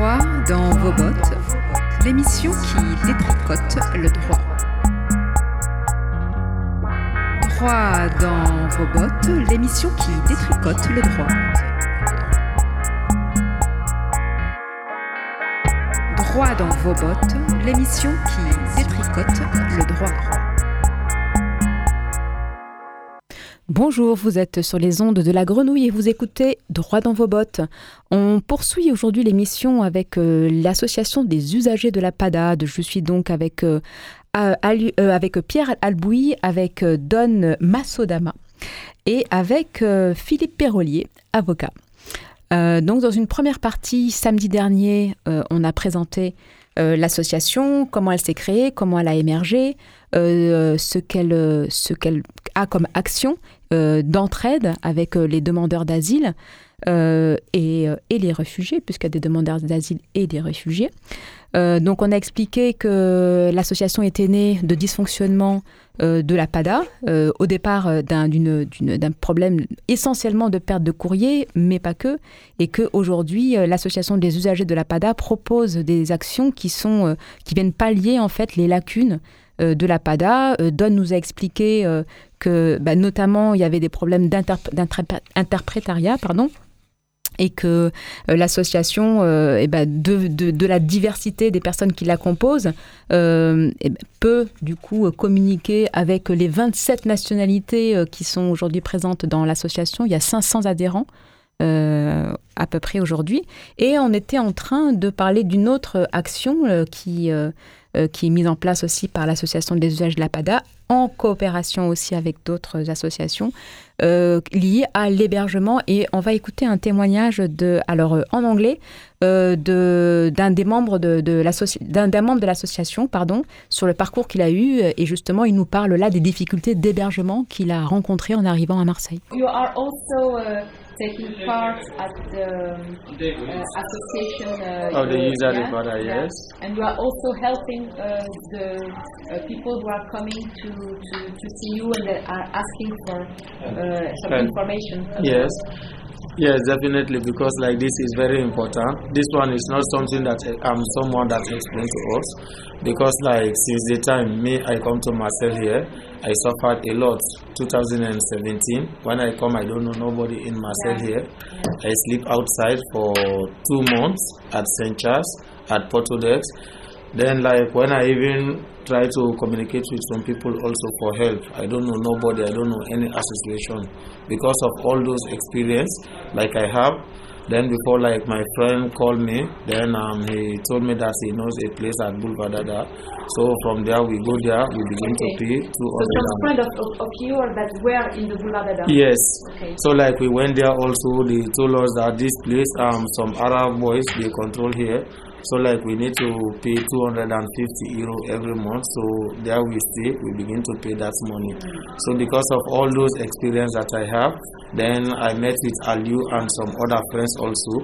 Droit dans vos bottes, l'émission qui détricote le droit. Droit dans vos bottes, l'émission qui détricote le droit. Droit dans vos bottes, l'émission qui détricote le droit. Bonjour, vous êtes sur les ondes de la grenouille et vous écoutez Droit dans vos bottes. On poursuit aujourd'hui l'émission avec euh, l'association des usagers de la PADA. Je suis donc avec, euh, euh, avec Pierre Albouy, avec Don Massodama et avec Philippe Perrolier, avocat. donc dans une première partie, samedi dernier, on a présenté l'association, comment elle s'est créée, comment elle a émergé, ce qu'elle ce qu'elle a comme action euh, d'entraide avec euh, les demandeurs d'asile euh, et, les réfugiés, puisqu'il y a des demandeurs d'asile et des réfugiés. donc on a expliqué que l'association était née de dysfonctionnement de la PADA, au départ d'un problème essentiellement de perte de courrier, mais pas que, et qu'aujourd'hui l'association des usagers de la PADA propose des actions qui, sont, qui viennent pallier en fait les lacunes de la PADA. Don nous a expliqué que bah, notamment il y avait des problèmes d'interprétariat, pardon, et que euh, l'association, euh, ben, de, la diversité des personnes qui la composent, euh, ben, peut du coup communiquer avec les 27 nationalités qui sont aujourd'hui présentes dans l'association. Il y a 500 adhérents. à peu près aujourd'hui. Et on était en train de parler d'une autre action qui, qui est mise en place aussi par l'association des usages de la PADA en coopération aussi avec d'autres associations euh, liées à l'hébergement. Et on va écouter un témoignage de, alors euh, en anglais, euh, de, d'un des membres de, de d'un, d'un membre de l'association, pardon, sur le parcours qu'il a eu. Et justement, il nous parle là des difficultés d'hébergement qu'il a rencontrées en arrivant à Marseille. You are also, taking part at the uh, association uh, of the user yeah, yes. And we are also helping uh, the uh, people who are coming to, to, to see you and they are asking for uh, some and information. Yes. Yes, definitely, because like this is very important. This one is not something that I'm someone that explained to us, because like since the time me I come to Marcel here, I suffered a lot. 2017, when I come, I don't know nobody in Marcel here. I sleep outside for two months at St. Charles at Portodex. Then like when I even try to communicate with some people also for help. I don't know nobody, I don't know any association. Because of all those experience like I have, then before like my friend called me, then um, he told me that he knows a place at Boulevard Dada. So from there we go there, we begin okay. to pay two hundred. So some friend of, of, of yours that were in the Boulevard Dada. Yes. Okay. So like we went there also, they told us that this place, um, some Arab boys they control here. So like we need to pay 250 euro every month. So there we stay, we begin to pay that money. So because of all those experience that I have, then I met with Aliu and some other friends also.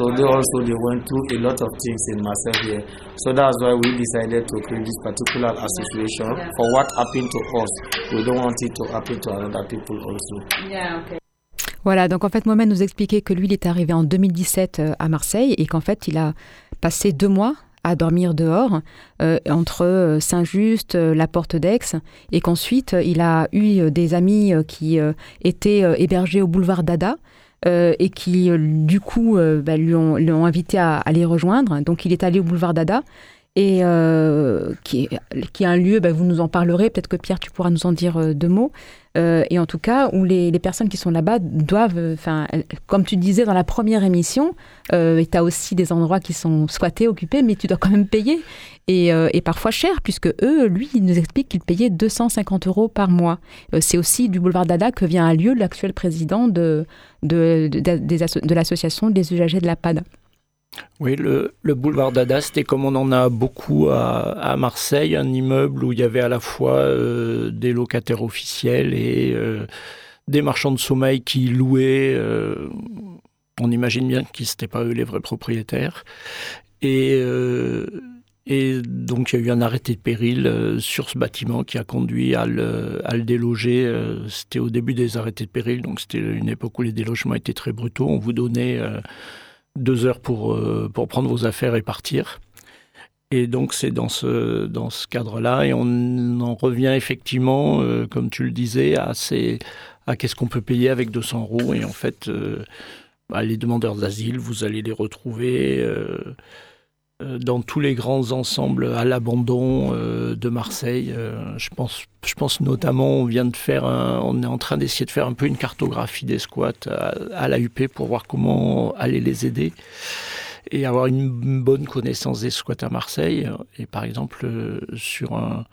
So they also they went through a lot of things in myself here. So that's why we decided to create this particular association for what happened to us. We don't want it to happen to other people also. Yeah, okay. Voilà, donc en fait, Mohamed nous expliquait que lui, il est arrivé en 2017 euh, à Marseille et qu'en fait, il a passé deux mois à dormir dehors euh, entre euh, Saint-Just, la Porte d'Aix, et qu'ensuite il a eu des amis qui étaient hébergés au boulevard Dada. et qui du coup bah, lui, ont, invité à, à, les rejoindre. Donc il est allé au boulevard Dada et euh, qui, est, qui, est, un lieu, ben, vous nous en parlerez, peut-être que Pierre, tu pourras nous en dire euh, deux mots, euh, et en tout cas où les, les personnes qui sont là-bas doivent, enfin, comme tu disais dans la première émission, tu as aussi des endroits qui sont squattés, occupés, mais tu dois quand même payer, et, et parfois cher, puisque eux, lui, il nous explique qu'il payait 250 euros par mois. C'est aussi du boulevard Dada que vient à lieu l'actuel président de, de, de, de, de l'association des usagers de la PAD. Oui, le, boulevard Dada, c'était comme on en a beaucoup à, Marseille, un immeuble où il y avait à la fois euh, des locataires officiels et euh, des marchands de sommeil qui louaient. Euh, on imagine bien qu'ils n'étaient pas eux les vrais propriétaires. Et, donc il y a eu un arrêté de péril sur ce bâtiment qui a conduit à le déloger. c'était au début des arrêtés de péril, donc c'était une époque où les délogements étaient très brutaux. On vous donnait deux heures pour, pour prendre vos affaires et partir. Et donc c'est dans ce, dans ce cadre-là, et on en revient effectivement, comme tu le disais, à, à qu'est-ce qu'on peut payer avec 200 euros. Et en fait, bah, les demandeurs d'asile, vous allez les retrouver euh, dans tous les grands ensembles à l'abandon euh, de Marseille. Euh, je, pense, je pense notamment, on vient de faire, on est en train d'essayer de faire un peu une cartographie des squats à, à l'AUP pour voir comment aller les aider et avoir une bonne connaissance des squats à Marseille. Et par exemple, sur un,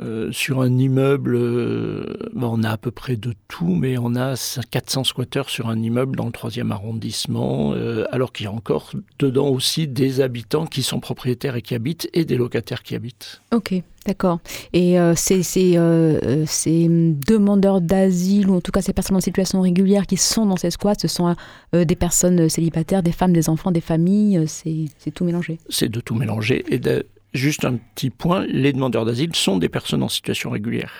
euh, sur un immeuble, euh, ben, on a à peu près de tout, mais on a 400 squatteurs sur un immeuble dans le troisième arrondissement, euh, alors qu'il y a encore dedans aussi des habitants qui sont propriétaires et qui habitent, et des locataires qui habitent. Ok, d'accord. Et ces, ces, demandeurs d'asile, ou en tout cas ces personnes en situation régulière qui sont dans ces squats, ce sont des personnes célibataires, des femmes, des enfants, des familles, c'est tout mélangé C'est de tout mélanger. Et de, Juste un petit point, les demandeurs d'asile sont des personnes en situation régulière.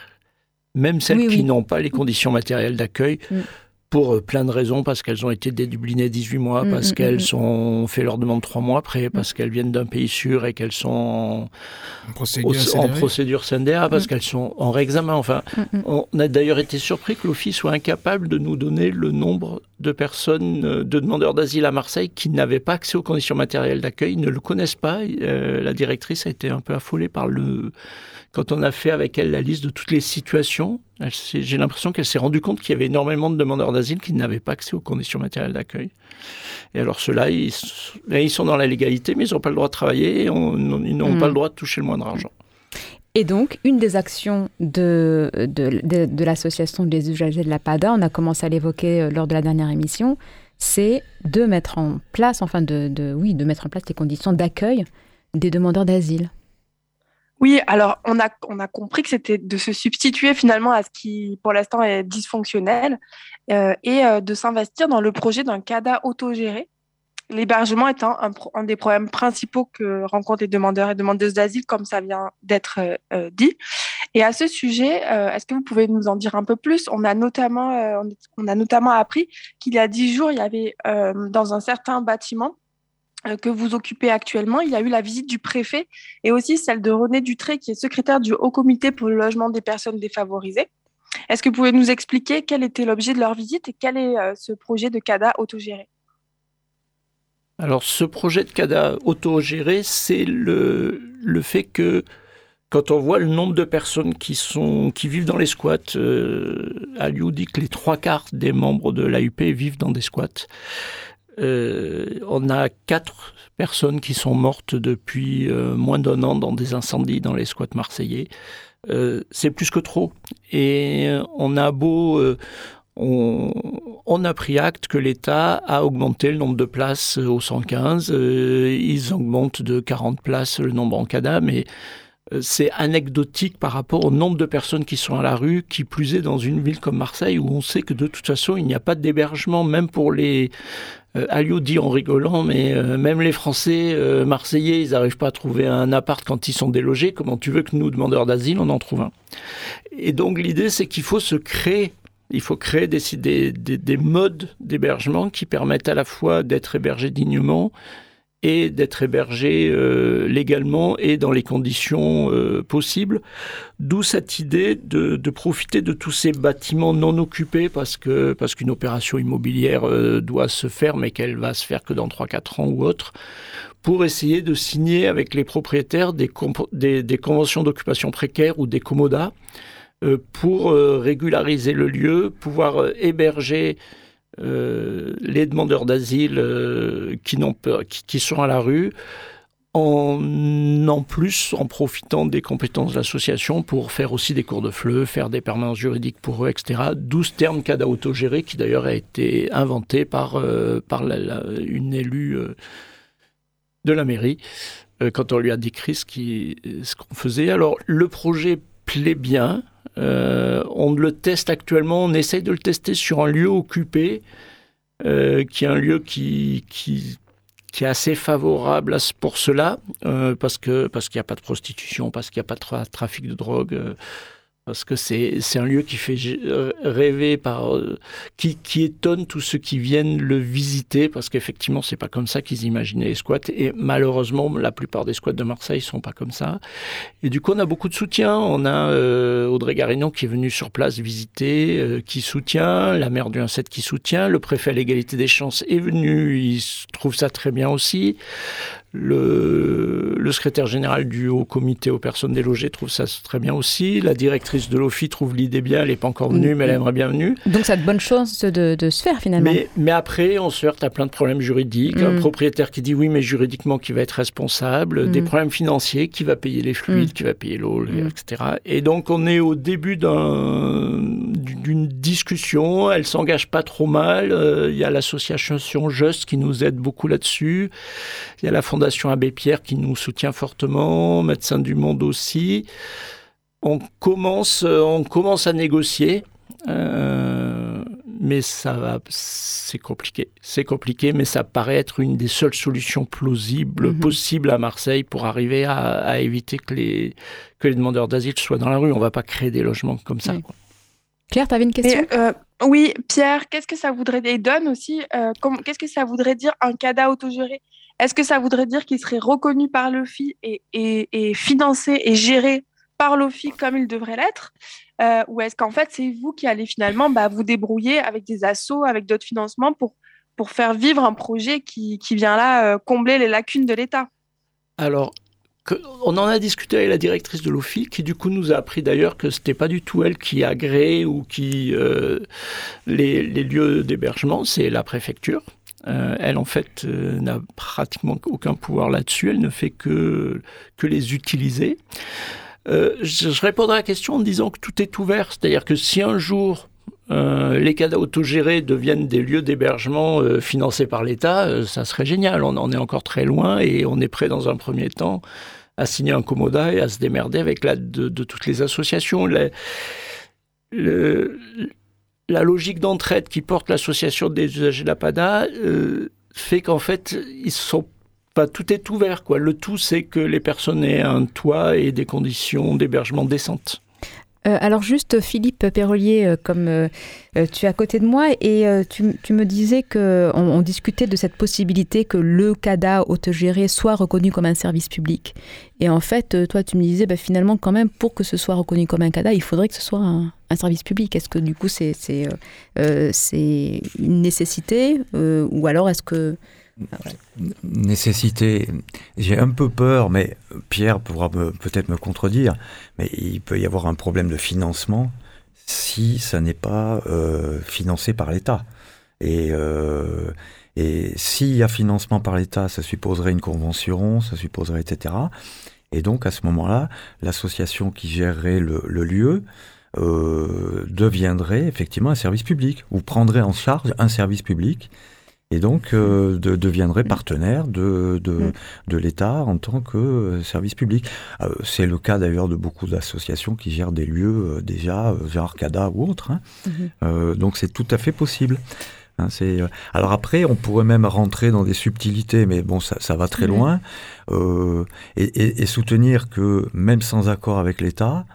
Même celles qui n'ont pas les conditions matérielles d'accueil. Mm pour euh, plein de raisons, parce qu'elles ont été dédublinées 18 mois, mm, parce mm, qu'elles ont fait leur demande 3 mois après, parce qu'elles viennent d'un pays sûr et qu'elles sont en procédure, CNDA, parce qu'elles sont en réexamen. Enfin, on a d'ailleurs été surpris que l'Office soit incapable de nous donner le nombre de personnes, euh, de demandeurs d'asile à Marseille qui n'avaient pas accès aux conditions matérielles d'accueil, ne le connaissent pas. Euh, la directrice a été un peu affolée par le quand on a fait avec elle la liste de toutes les situations, j'ai l'impression qu'elle s'est rendue compte qu'il y avait énormément de demandeurs d'asile qui n'avaient pas accès aux conditions matérielles d'accueil. Et alors ceux-là, ils, ils, sont dans la légalité, mais ils n'ont pas le droit de travailler et ils n'ont pas le droit de toucher le moindre argent. Et donc, une des actions de, l'association des usagers de la PADA, on a commencé à l'évoquer euh, lors de la dernière émission, c'est de mettre en place, enfin de, oui, de mettre en place les conditions d'accueil des demandeurs d'asile. Oui, alors on a, on a compris que c'était de se substituer finalement à ce qui pour l'instant est dysfonctionnel euh, et euh, de s'investir dans le projet d'un CADA autogéré. L'hébergement étant un, des problèmes principaux que rencontrent les demandeurs et demandeuses d'asile, comme ça vient d'être euh, dit. Et à ce sujet, est-ce que vous pouvez nous en dire un peu plus? On a notamment, appris qu'il y a dix jours, il y avait dans un certain bâtiment euh, que vous occupez actuellement, il y a eu la visite du préfet et aussi celle de René Dutré, qui est secrétaire du Haut Comité pour le logement des personnes défavorisées. Est-ce que vous pouvez nous expliquer quel était l'objet de leur visite et quel est euh, ce projet de CADA autogéré? Alors, ce projet de CADA autogéré, c'est le, le fait que quand on voit le nombre de personnes qui, sont, qui vivent dans les squats, euh, Aliou dit que les trois quarts des membres de l'AUP vivent dans des squats. Euh, on a quatre personnes qui sont mortes depuis euh, moins d'un an dans des incendies dans les squats marseillais. Euh, c'est plus que trop. Et on a beau... On, a pris acte que l'État a augmenté le nombre de places au 115. ils augmentent de 40 places le nombre en CADA, mais c'est anecdotique par rapport au nombre de personnes qui sont à la rue, qui plus est dans une ville comme Marseille, où on sait que de toute façon, il n'y a pas d'hébergement, même pour les, euh, dit en rigolant, mais euh, même les Français euh, marseillais, ils n'arrivent pas à trouver un appart quand ils sont délogés. Comment tu veux que nous, demandeurs d'asile, on en trouve un? Et donc l'idée, c'est qu'il faut se créer il faut créer des, des, des modes d'hébergement qui permettent à la fois d'être hébergé dignement et d'être hébergé euh, légalement et dans les conditions euh, possibles. D'où cette idée de, profiter de tous ces bâtiments non occupés parce qu'une opération immobilière euh, doit se faire, mais qu'elle va se faire que dans 3-4 ans ou autre, pour essayer de signer avec les propriétaires des conventions d'occupation précaire ou des commodas pour régulariser le lieu, pouvoir héberger euh, les demandeurs d'asile euh, qui, sont à la rue, en, en plus en profitant des compétences de l'association pour faire aussi des cours de fleu, faire des permanences juridiques pour eux, etc. 12 termes CADA autogéré qui d'ailleurs a été inventé par, euh, par une élue de la mairie quand on lui a décrit ce qu'on faisait. Alors le projet plaît bien. Euh, on le teste actuellement, on essaye de le tester sur un lieu occupé, euh, qui est un lieu qui, qui, est assez favorable pour cela, euh, parce que parce qu'il n'y a pas de prostitution, parce qu'il n'y a pas de trafic de drogue. Parce que c'est un lieu qui fait euh, rêver par euh, qui, étonne tous ceux qui viennent le visiter parce qu'effectivement c'est pas comme ça qu'ils imaginaient les squats. Et malheureusement la plupart des squats de Marseille sont pas comme ça. Et du coup on a beaucoup de soutien. On a euh, Audrey Garignon qui est venu sur place visiter qui soutient la maire du 1-7 qui soutient le préfet à l'égalité des chances est venu il trouve ça très bien aussi le, le, secrétaire général du Haut Comité aux personnes délogées trouve ça très bien aussi. La directrice de l'OFI trouve l'idée bien, elle n'est pas encore venue, mais elle aimerait bien venue. Donc ça a de bonnes chances de, de, se faire finalement. Mais, mais, après, on se heurte à plein de problèmes juridiques. Un mm. propriétaire qui dit oui, mais juridiquement, qui va être responsable. Des mm. problèmes financiers, qui va payer les fluides, mm. qui va payer l'eau, etc. Et donc on est au début d'une discussion. Elle s'engage pas trop mal. Euh, il y a l'association Just qui nous aide beaucoup là-dessus. Il y a la Fondation Abbé Pierre qui nous soutient fortement, Médecins du Monde aussi. On commence, euh, on commence à négocier, euh, mais ça va, c'est compliqué. C'est compliqué, mais ça paraît être une des seules solutions plausibles mhm. possibles à Marseille pour arriver à, éviter que les, que les demandeurs d'asile soient dans la rue. On ne va pas créer des logements comme ça. Claire, tu avais une question? euh, Oui, Pierre, qu'est-ce que ça voudrait dire Et Don aussi, qu'est-ce que ça voudrait dire un CADA autogéré? Est-ce que ça voudrait dire qu'il serait reconnu par l'OFI et, et, financé et géré par l'OFI comme il devrait l'être euh, Ou est-ce qu'en fait, c'est vous qui allez finalement bah, vous débrouiller avec des assos, avec d'autres financements pour, faire vivre un projet qui, vient là euh, combler les lacunes de l'État? Alors, on en a discuté avec la directrice de l'OFI, qui du coup nous a appris d'ailleurs que ce n'était pas du tout elle qui agrée ou qui euh, les, lieux d'hébergement, c'est la préfecture. Euh, elle, en fait, euh, n'a pratiquement aucun pouvoir là-dessus. Elle ne fait que, que les utiliser. Euh, je, répondrai à la question en disant que tout est ouvert. C'est-à-dire que si un jour les cadres autogérés deviennent des lieux d'hébergement financés par l'État, ça serait génial. On en est encore très loin et on est prêt dans un premier temps à signer un commoda et à se démerder avec l'aide de, toutes les associations. La logique d'entraide qui porte l'association des usagers de la PADA euh, fait qu'en fait, pas, tout est ouvert. Quoi. Le tout, c'est que les personnes aient un toit et des conditions d'hébergement décentes. Euh, alors juste, Philippe Perrolier, euh, comme euh, tu es à côté de moi, et tu, me disais qu'on on discutait de cette possibilité que le CADA autogéré soit reconnu comme un service public. Et en fait, toi, tu me disais, bah, finalement, quand même, pour que ce soit reconnu comme un CADA, il faudrait que ce soit un, service public. Est-ce que du coup, c'est une nécessité Ou alors est-ce que nécessité, j'ai un peu peur, mais Pierre pourra peut-être me contredire, mais il peut y avoir un problème de financement si ça n'est pas euh, financé par l'État. Et, euh, et s'il y a financement par l'État, ça supposerait une convention, ça supposerait etc. Et donc à ce moment-là, l'association qui gérerait le, lieu euh, deviendrait effectivement un service public, ou prendrait en charge un service public et donc euh, de, deviendrait partenaire de, de, mm. de l'État en tant que euh, service public. Euh, c'est le cas d'ailleurs de beaucoup d'associations qui gèrent des lieux déjà, genre CADA ou autres. Hein. Mm-hmm. donc c'est tout à fait possible. Hein, alors après, on pourrait même rentrer dans des subtilités, mais bon, ça, ça va très mm-hmm. loin, et, et, et, soutenir que même sans accord avec l'État,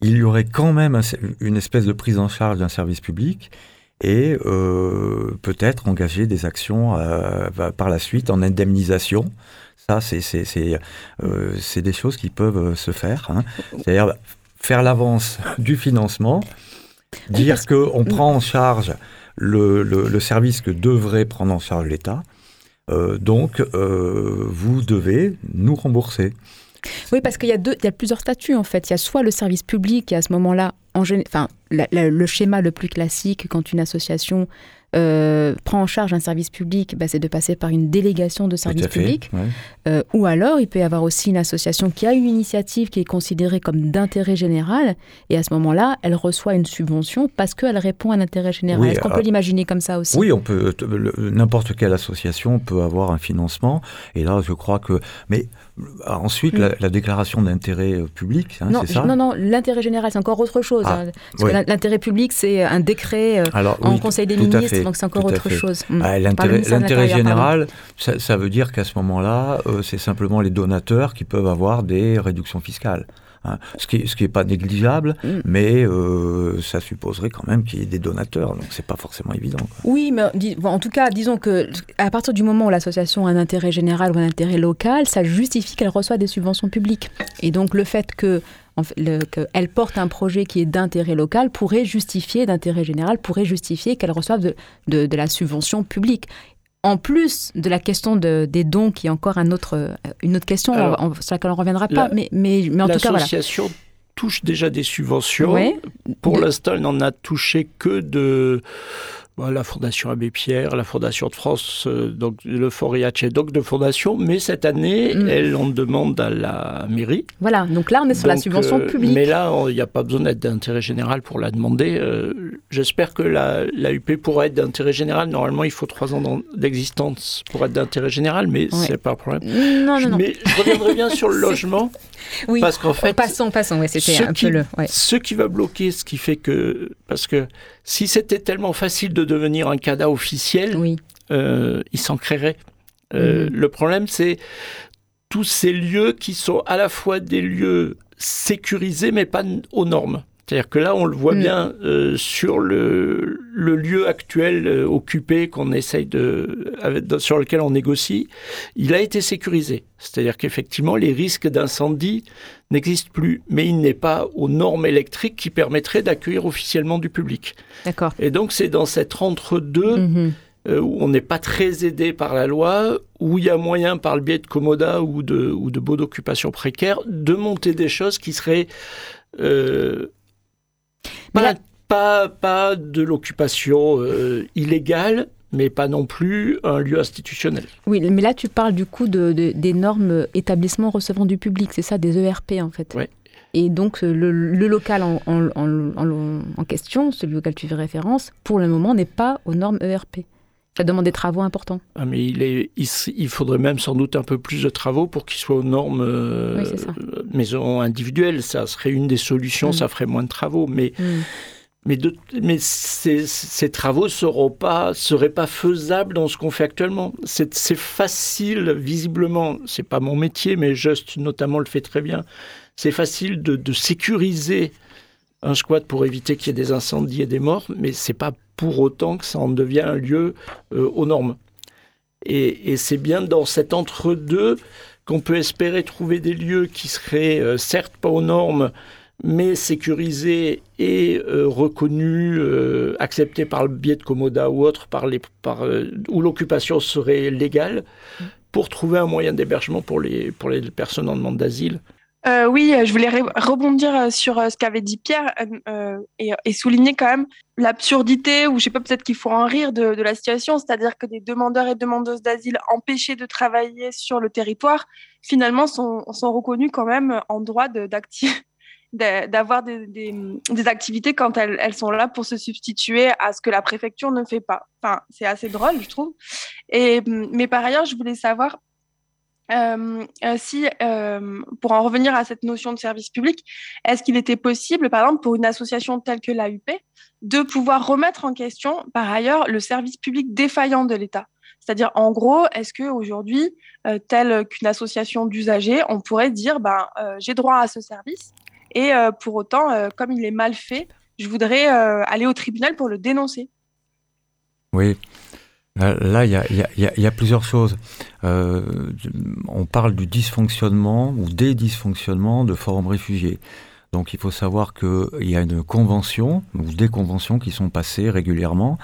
il y aurait quand même une espèce de prise en charge d'un service public et euh, peut-être engager des actions euh, par la suite en indemnisation. Ça, c'est euh, des choses qui peuvent se faire. Hein. C'est-à-dire faire l'avance du financement, dire qu'on prend en charge le, le, le, service que devrait prendre en charge l'État. Donc, vous devez nous rembourser. Oui, parce qu'il y, a deux, il y a plusieurs statuts en fait. Il y a soit le service public, et à ce moment-là, en, enfin, le schéma le plus classique quand une association euh, prend en charge un service public, bah, c'est de passer par une délégation de service public. Euh, ou alors, il peut y avoir aussi une association qui a une initiative qui est considérée comme d'intérêt général, et à ce moment-là, elle reçoit une subvention parce qu'elle répond à l'intérêt général. Est-ce qu'on peut l'imaginer comme ça aussi? Oui, on peut. N'importe quelle association peut avoir un financement, et là, je crois que. Mais ensuite, mm. la, déclaration d'intérêt public, hein, c'est ça Non, non, l'intérêt général, c'est encore autre chose. Ah, hein, l'intérêt public, c'est un décret en Conseil des ministres donc c'est encore autre chose. Hmm. Ah, l'intérêt général, ça, veut dire qu'à ce moment-là, euh, c'est simplement les donateurs qui peuvent avoir des réductions fiscales. Hein. Ce qui n'est ce qui est pas négligeable, mm. mais euh, ça supposerait quand même qu'il y ait des donateurs, donc c'est pas forcément évident. Oui, mais en tout cas, disons que à partir du moment où l'association a un intérêt général ou un intérêt local, ça justifie qu'elle reçoit des subventions publiques. Et donc le fait que qu'elle porte un projet qui est d'intérêt local pourrait justifier, d'intérêt général, pourrait justifier qu'elle reçoive de, de, de, la subvention publique en plus de la question de, des dons, qui est encore un autre, euh, une autre question sur laquelle on ne reviendra pas, mais, mais, mais en tout cas, voilà. L'association touche déjà des subventions. Pour l'instant, elle n'en a touché que de la Fondation Abbé Pierre, la Fondation de France, euh, donc le Fort donc de fondations, mais cette année, mm. elle en demande à la mairie. Voilà, donc là on est sur la subvention euh, publique. Mais là, il n'y a pas besoin d'être d'intérêt général pour la demander. Euh, j'espère que la, la UP pourra être d'intérêt général. Normalement, il faut trois ans d'existence pour être d'intérêt général, mais ce c'est pas un problème. Non, non, non. Mais je reviendrai bien sur le logement. Oui, parce qu'en fait, passons, passons, c'était un peu le. Ce qui va bloquer, ce qui fait que. Parce que si c'était tellement facile de devenir un CADA officiel, oui. euh, il s'en créerait. Euh, mhm. Le problème, c'est tous ces lieux qui sont à la fois des lieux sécurisés, mais pas aux normes. C'est-à-dire que là, on le voit mm. bien euh, sur le, lieu actuel euh, occupé qu'on essaye de, sur lequel on négocie, il a été sécurisé. C'est-à-dire qu'effectivement, les risques d'incendie n'existent plus, mais il n'est pas aux normes électriques qui permettraient d'accueillir officiellement du public. D'accord. Et donc, c'est dans cet entre-deux. Mm-hmm. Euh, où on n'est pas très aidé par la loi, où il y a moyen, par le biais de commoda ou de, ou de baux d'occupation précaires, de monter des choses qui seraient pas, pas, de l'occupation euh, illégale, mais pas non plus un lieu institutionnel. Oui, mais là tu parles du coup de, des normes établissements recevant du public, c'est ça, des ERP en fait. Oui. Et donc le, local en, en, en, question, celui auquel tu fais référence, pour le moment n'est pas aux normes ERP. Ça demande des travaux importants. Ah, mais il, est, il, faudrait même sans doute un peu plus de travaux pour qu'il soit aux normes euh, maison individuelle. Ça serait une des solutions, mm. ça ferait moins de travaux. Mais, mm. mais, de, mais ces, ces, travaux ne pas, seraient pas faisables dans ce qu'on fait actuellement. C'est facile, visiblement, c'est pas mon métier, mais Just notamment le fait très bien. C'est facile de, de sécuriser un squat pour éviter qu'il y ait des incendies et des morts, mais c'est pas pour autant que ça en devient un lieu euh, aux normes. Et, c'est bien dans cet entre-deux qu'on peut espérer trouver des lieux qui seraient euh, certes pas aux normes, mais sécurisés et euh, reconnus, acceptés par le biais de Commoda ou autre, par les, par, où l'occupation serait légale, pour trouver un moyen d'hébergement pour les, pour les personnes en demande d'asile. Euh, oui, euh, je voulais rebondir euh, sur ce qu'avait dit Pierre et, souligner quand même l'absurdité, ou je sais pas, peut-être qu'il faut en rire de, la situation, c'est-à-dire que des demandeurs et demandeuses d'asile empêchés de travailler sur le territoire, finalement, sont, reconnus quand même en droit d'avoir des, activités quand elles, sont là pour se substituer à ce que la préfecture ne fait pas. Enfin, c'est assez drôle, je trouve. Mais par ailleurs, je voulais savoir euh, euh, si, euh, pour en revenir à cette notion de service public, est-ce qu'il était possible, par exemple, pour une association telle que l'AUP, de pouvoir remettre en question, par ailleurs, le service public défaillant de l'État? C'est-à-dire, en gros, est-ce qu'aujourd'hui, telle qu'une association d'usagers, on pourrait dire, ben, j'ai droit à ce service, et pour autant, comme il est mal fait, je voudrais aller au tribunal pour le dénoncer? Oui, Là, il y a, plusieurs choses. Euh, on parle du dysfonctionnement ou des dysfonctionnements de forums réfugiés. Donc il faut savoir qu'il y a une convention ou des conventions qui sont passées régulièrement.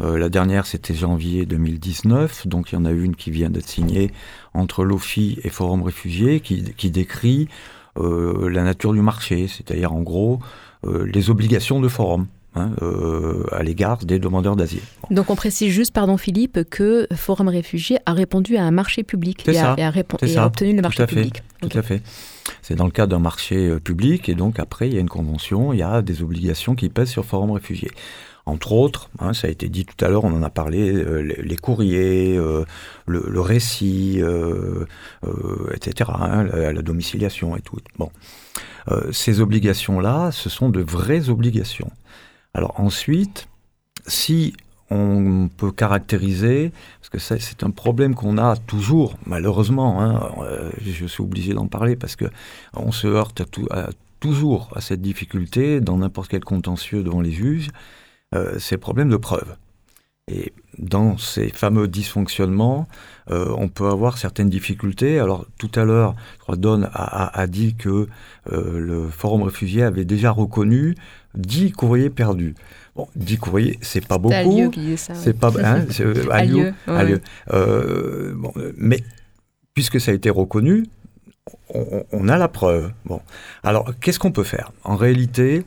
Euh, la dernière, c'était janvier 2019, donc il y en a une qui vient d'être signée entre l'OFI et Forum Réfugiés qui, décrit euh, la nature du marché, c'est-à-dire en gros les obligations de forum. Hein, euh, à l'égard des demandeurs d'asile. Donc on précise juste, pardon Philippe, que Forum Réfugiés a répondu à un marché public et, a, obtenu le marché public. Tout à fait. C'est dans le cadre d'un marché euh, public et donc après il y a une convention, il y a des obligations qui pèsent sur Forum Réfugiés. Entre autres, hein, ça a été dit tout à l'heure, on en a parlé, euh, les, courriers, le, récit, etc., hein, la, domiciliation et tout. Bon, ces obligations-là, ce sont de vraies obligations. Alors ensuite, si on peut caractériser, parce que c'est un problème qu'on a toujours, malheureusement, hein, euh, je suis obligé d'en parler parce que on se heurte toujours à cette difficulté dans n'importe quel contentieux devant les juges, euh, c'est problème de preuve. Dans ces fameux dysfonctionnements, euh, on peut avoir certaines difficultés. Alors tout à l'heure, Don a, dit que le Forum réfugié avait déjà reconnu 10 courriers perdus. Bon, 10 courriers, c'est pas beaucoup. C'est pas. Hein, Alieu, euh, bon, mais puisque ça a été reconnu, on, a la preuve. Bon. Alors, qu'est-ce qu'on peut faire? En réalité,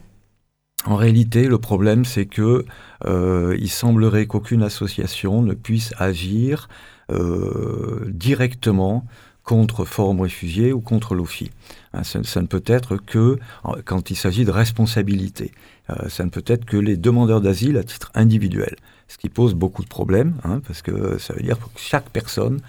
en réalité, le problème, c'est que euh, il semblerait qu'aucune association ne puisse agir euh, directement contre Forum Réfugiés ou contre l'OFI. Hein, ça, ne peut être que quand il s'agit de responsabilité. Euh, ça ne peut être que les demandeurs d'asile à titre individuel, ce qui pose beaucoup de problèmes, hein, parce que ça veut dire que chaque personne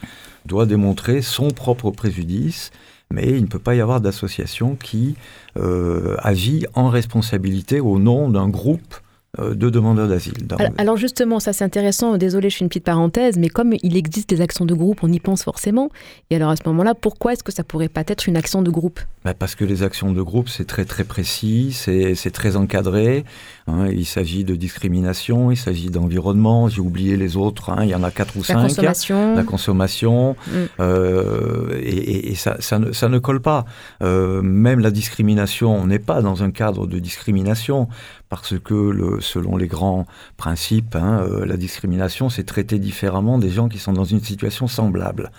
doit démontrer son propre préjudice, mais il ne peut pas y avoir d'association qui euh, agit en responsabilité au nom d'un groupe euh, de demandeurs d'asile. Alors justement, ça c'est intéressant, désolé je fais une petite parenthèse, mais comme il existe des actions de groupe, on y pense forcément. Et alors à ce moment-là, pourquoi est-ce que ça pourrait pas être une action de groupe? Bah, Parce que les actions de groupe, c'est très très précis, c'est très encadré. Hein. il s'agit de discrimination, il s'agit d'environnement, j'ai oublié les autres, hein. il y en a quatre ou cinq. La consommation. La consommation, mm. euh, et, ça, ça, ne, ça, ne, colle pas. Euh, même la discrimination, on n'est pas dans un cadre de discrimination parce que le, selon les grands principes, hein, euh, la discrimination, c'est traiter différemment des gens qui sont dans une situation semblable.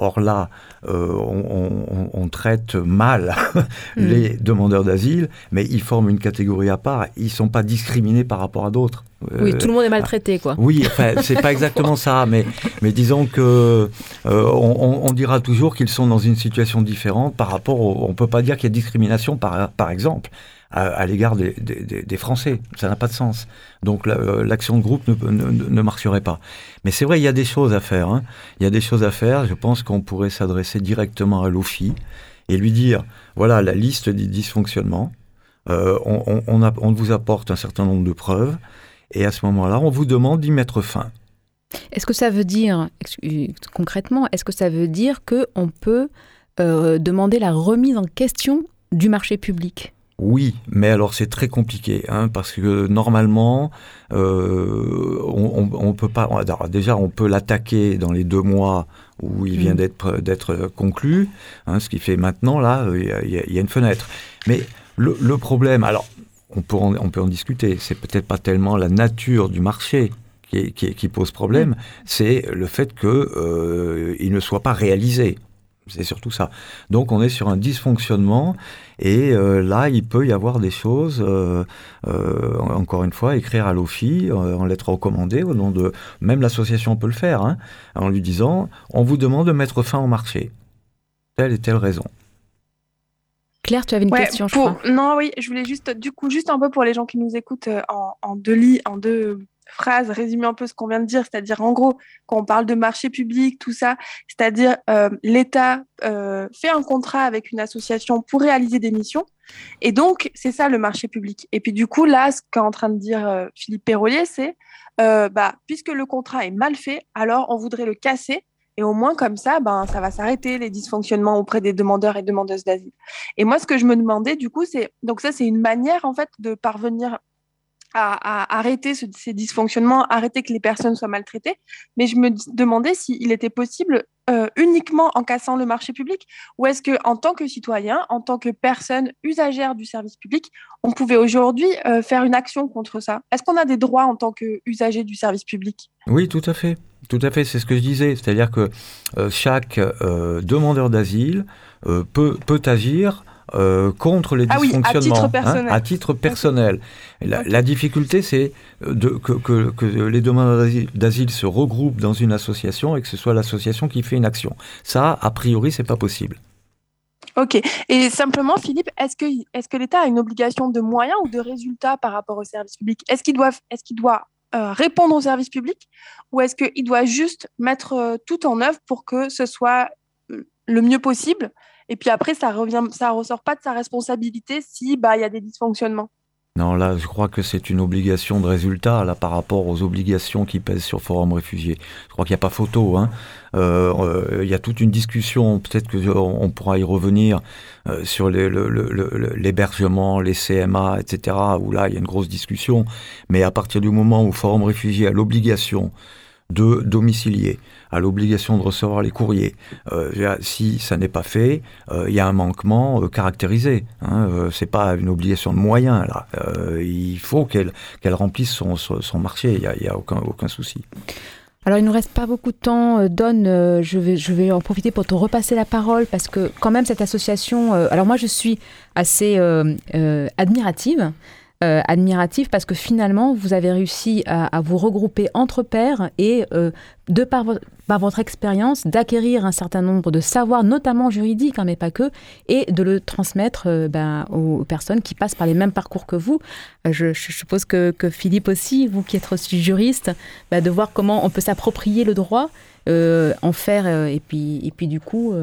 Or là, euh, on, traite mal mm. les demandeurs d'asile, mais ils forment une catégorie à part. Ils ne sont pas discriminés par rapport à d'autres. oui, tout le monde est maltraité, quoi. Oui, enfin, c'est pas exactement ça, mais, mais disons que euh, on, dira toujours qu'ils sont dans une situation différente par rapport. Au, on peut pas dire qu'il y a discrimination, par, par exemple à, l'égard des, Français. Ça n'a pas de sens. Donc euh, l'action de groupe ne, marcherait pas. Mais c'est vrai, il y a des choses à faire. Hein. Il y a des choses à faire. Je pense qu'on pourrait s'adresser directement à l'OFI et lui dire, voilà la liste des dysfonctionnements. Euh, on, vous apporte un certain nombre de preuves. Et à ce moment-là, on vous demande d'y mettre fin. Est-ce que ça veut dire, concrètement, est-ce que ça veut dire qu'on peut euh, demander la remise en question du marché public? Oui, mais alors c'est très compliqué, hein, parce que normalement, euh, on, on, peut pas. déjà, on peut l'attaquer dans les deux mois où il vient mm. d'être d'être conclu, hein, ce qui fait maintenant là, il y, a une fenêtre. Mais le, problème, alors on peut en, on peut en discuter. C'est peut-être pas tellement la nature du marché qui, qui, pose problème, mm. c'est le fait qu'il euh, ne soit pas réalisé. C'est surtout ça. Donc on est sur un dysfonctionnement et euh, là il peut y avoir des choses, euh, euh, encore une fois, écrire à l'OFI en lettre recommandée au nom de... Même l'association peut le faire, hein, en lui disant on vous demande de mettre fin au marché. Telle et telle raison. Claire, tu avais une question, je crois. Non, oui, je voulais juste, du coup, juste un peu pour les gens qui nous écoutent en, en deux lits, en deux phrase résume un peu ce qu'on vient de dire, c'est-à-dire en gros, quand on parle de marché public, tout ça, c'est-à-dire euh, l'État euh, fait un contrat avec une association pour réaliser des missions, et donc c'est ça le marché public. Et puis du coup, là, ce qu'est en train de dire euh, Philippe Perrolier, c'est, bah, puisque le contrat est mal fait, alors on voudrait le casser et au moins, comme ça, ben, ça va s'arrêter les dysfonctionnements auprès des demandeurs et demandeuses d'asile. Et moi, ce que je me demandais, du coup, c'est donc ça, c'est une manière en fait de parvenir à, arrêter ces dysfonctionnements, arrêter que les personnes soient maltraitées. Mais je me demandais s'il était possible euh, uniquement en cassant le marché public ou est-ce que en tant que citoyen, en tant que personne usagère du service public, on pouvait aujourd'hui euh, faire une action contre ça? Est-ce qu'on a des droits en tant qu'usager du service public? Oui, tout à fait. Tout à fait, c'est ce que je disais. C'est-à-dire que euh, chaque demandeur d'asile peut, peut agir euh, contre les dysfonctionnements à titre personnel. à titre personnel. La, difficulté, c'est que, que, que, les demandeurs d'asile se regroupent dans une association et que ce soit l'association qui fait une action. Ça, a priori, c'est pas possible. Ok. Et simplement, Philippe, est-ce que, est que l'État a une obligation de moyens ou de résultats par rapport au service public Est-ce qu'il doit, est qu'il doit euh, répondre au service public ou est-ce qu'il doit juste mettre euh, tout en œuvre pour que ce soit le mieux possible et puis après, ça revient, ça ressort pas de sa responsabilité si bah il y a des dysfonctionnements? Non, là, je crois que c'est une obligation de résultat là par rapport aux obligations qui pèsent sur Forum Réfugiés. Je crois qu'il n'y a pas photo. Hein. Euh, euh, il y a toute une discussion, peut-être qu'on pourra y revenir, euh, sur l'hébergement, les CMA, etc., où là, il y a une grosse discussion. Mais à partir du moment où Forum Réfugiés a l'obligation de domicilier, à l'obligation de recevoir les courriers. Euh, si ça n'est pas fait, euh, il y a un manquement euh, caractérisé. Hein, c'est pas une obligation de moyens là. il faut qu'elle remplisse son, son, marché. Il n'y a, y a, aucun, aucun souci. Alors il nous reste pas beaucoup de temps. Donne, je, vais, je vais en profiter pour te repasser la parole parce que quand même cette association. alors moi je suis assez admirative euh, admiratif parce que finalement, vous avez réussi à, vous regrouper entre pairs et, euh, de par, votre expérience, d'acquérir un certain nombre de savoirs, notamment juridiques, hein, mais pas que, et de le transmettre euh, ben, aux personnes qui passent par les mêmes parcours que vous. Je, suppose que, Philippe aussi, vous qui êtes aussi juriste, ben, de voir comment on peut s'approprier le droit, en faire, et, puis, et puis du coup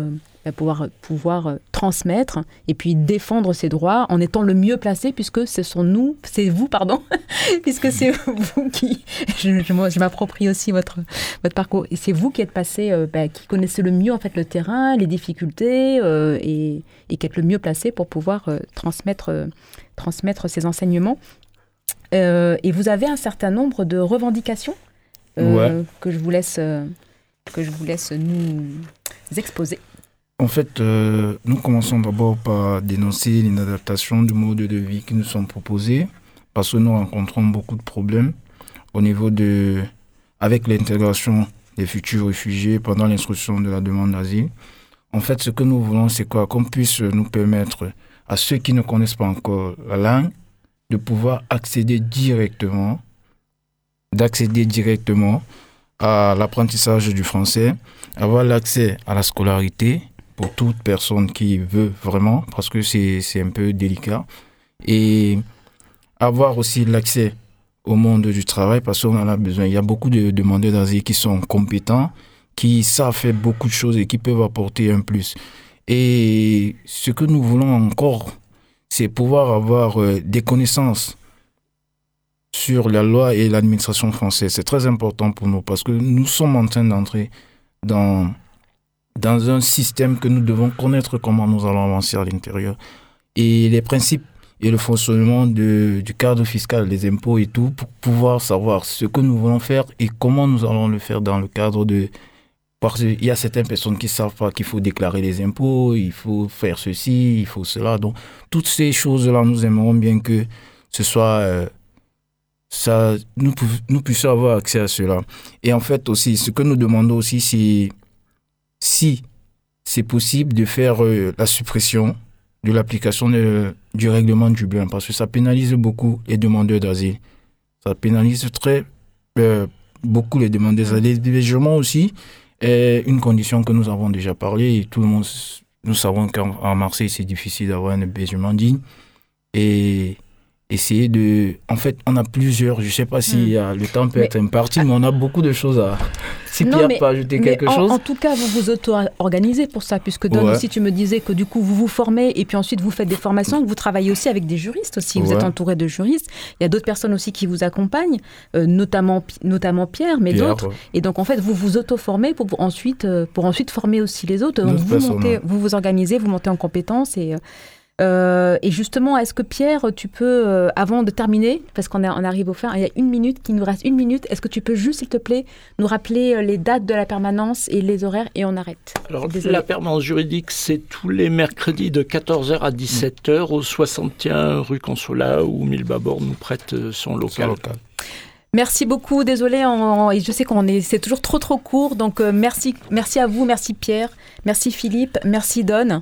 pouvoir, pouvoir euh, transmettre et puis défendre ses droits en étant le mieux placé puisque ce sont nous, c'est vous, pardon, puisque c'est vous qui, je, je, m'approprie aussi votre, votre parcours, et c'est vous qui êtes passé, euh, bah, qui connaissez le mieux en fait le terrain, les difficultés euh, et, et, qui êtes le mieux placé pour pouvoir transmettre, transmettre ces enseignements. et vous avez un certain nombre de revendications que je vous laisse que je vous laisse nous exposer. En fait, euh, nous commençons d'abord par dénoncer l'inadaptation du mode de vie qui nous sont proposés, parce que nous rencontrons beaucoup de problèmes au niveau de, avec l'intégration des futurs réfugiés pendant l'instruction de la demande d'asile. En fait, ce que nous voulons, c'est quoi? Qu'on puisse nous permettre à ceux qui ne connaissent pas encore la langue de pouvoir accéder directement, d'accéder directement à l'apprentissage du français, avoir l'accès à la scolarité pour toute personne qui veut vraiment, parce que c'est un peu délicat. Et avoir aussi l'accès au monde du travail, parce qu'on en a besoin. Il y a beaucoup de demandeurs d'asile qui sont compétents, qui savent faire beaucoup de choses et qui peuvent apporter un plus. Et ce que nous voulons encore, c'est pouvoir avoir euh, des connaissances sur la loi et l'administration française. C'est très important pour nous parce que nous sommes en train d'entrer dans dans un système que nous devons connaître comment nous allons avancer à l'intérieur. Et les principes et le fonctionnement du cadre fiscal, des impôts et tout, pour pouvoir savoir ce que nous voulons faire et comment nous allons le faire dans le cadre de... Parce qu'il y a certaines personnes qui ne savent pas qu'il faut déclarer les impôts, il faut faire ceci, il faut cela. Donc, toutes ces choses-là, nous aimerions bien que ce soit... Euh, ça, nous puissions avoir accès à cela. Et en fait aussi, ce que nous demandons aussi, c'est si c'est possible de faire euh, la suppression de l'application du règlement de Dublin, parce que ça pénalise beaucoup les demandeurs d'asile. Ça pénalise très euh, beaucoup les demandeurs d'asile. L'hébergement aussi est une condition que nous avons déjà parlé et tout le monde, nous savons qu'en Marseille, c'est difficile d'avoir un hébergement digne. Et essayer de... En fait, on a plusieurs, je ne sais pas si hmm. le temps peut être imparti, mais on a beaucoup de choses à... Si Pierre peut ajouter quelque chose. En tout cas, vous vous auto-organisez pour ça, puisque Don aussi, tu me disais que du coup, vous vous formez et puis ensuite vous faites des formations, que vous travaillez aussi avec des juristes aussi, vous êtes entouré de juristes. Il y a d'autres personnes aussi qui vous accompagnent, euh, notamment, notamment Pierre, mais d'autres. Et donc, en fait, vous vous auto-formez pour, ensuite, euh, pour ensuite former aussi les autres. vous, montez, vous vous organisez, vous montez en compétences et... Euh, euh, et justement, est-ce que Pierre, tu peux, euh, avant de terminer, parce qu'on on arrive au fin, il y a une minute, qu'il nous reste une minute, est-ce que tu peux juste, s'il te plaît, nous rappeler euh, les dates de la permanence et les horaires et on arrête? Alors, la permanence juridique, c'est tous les mercredis de 14h à 17h au 61 rue Consolat où Milbabor nous prête son local. Merci beaucoup, désolé, je sais qu'on est, c'est toujours trop trop court, donc merci, merci à vous, merci Pierre, merci Philippe, merci Don.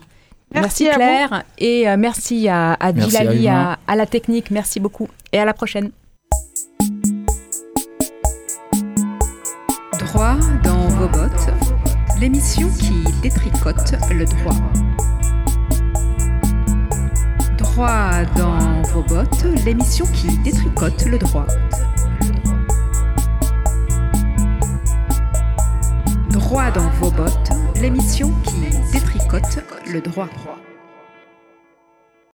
Merci, Claire et euh, merci à, à à, à, la technique. Merci beaucoup et à la prochaine. Droit dans vos bottes, l'émission qui détricote le droit. Droit dans vos bottes, l'émission qui détricote le droit. Droit dans vos bottes, l'émission qui détricote le droit.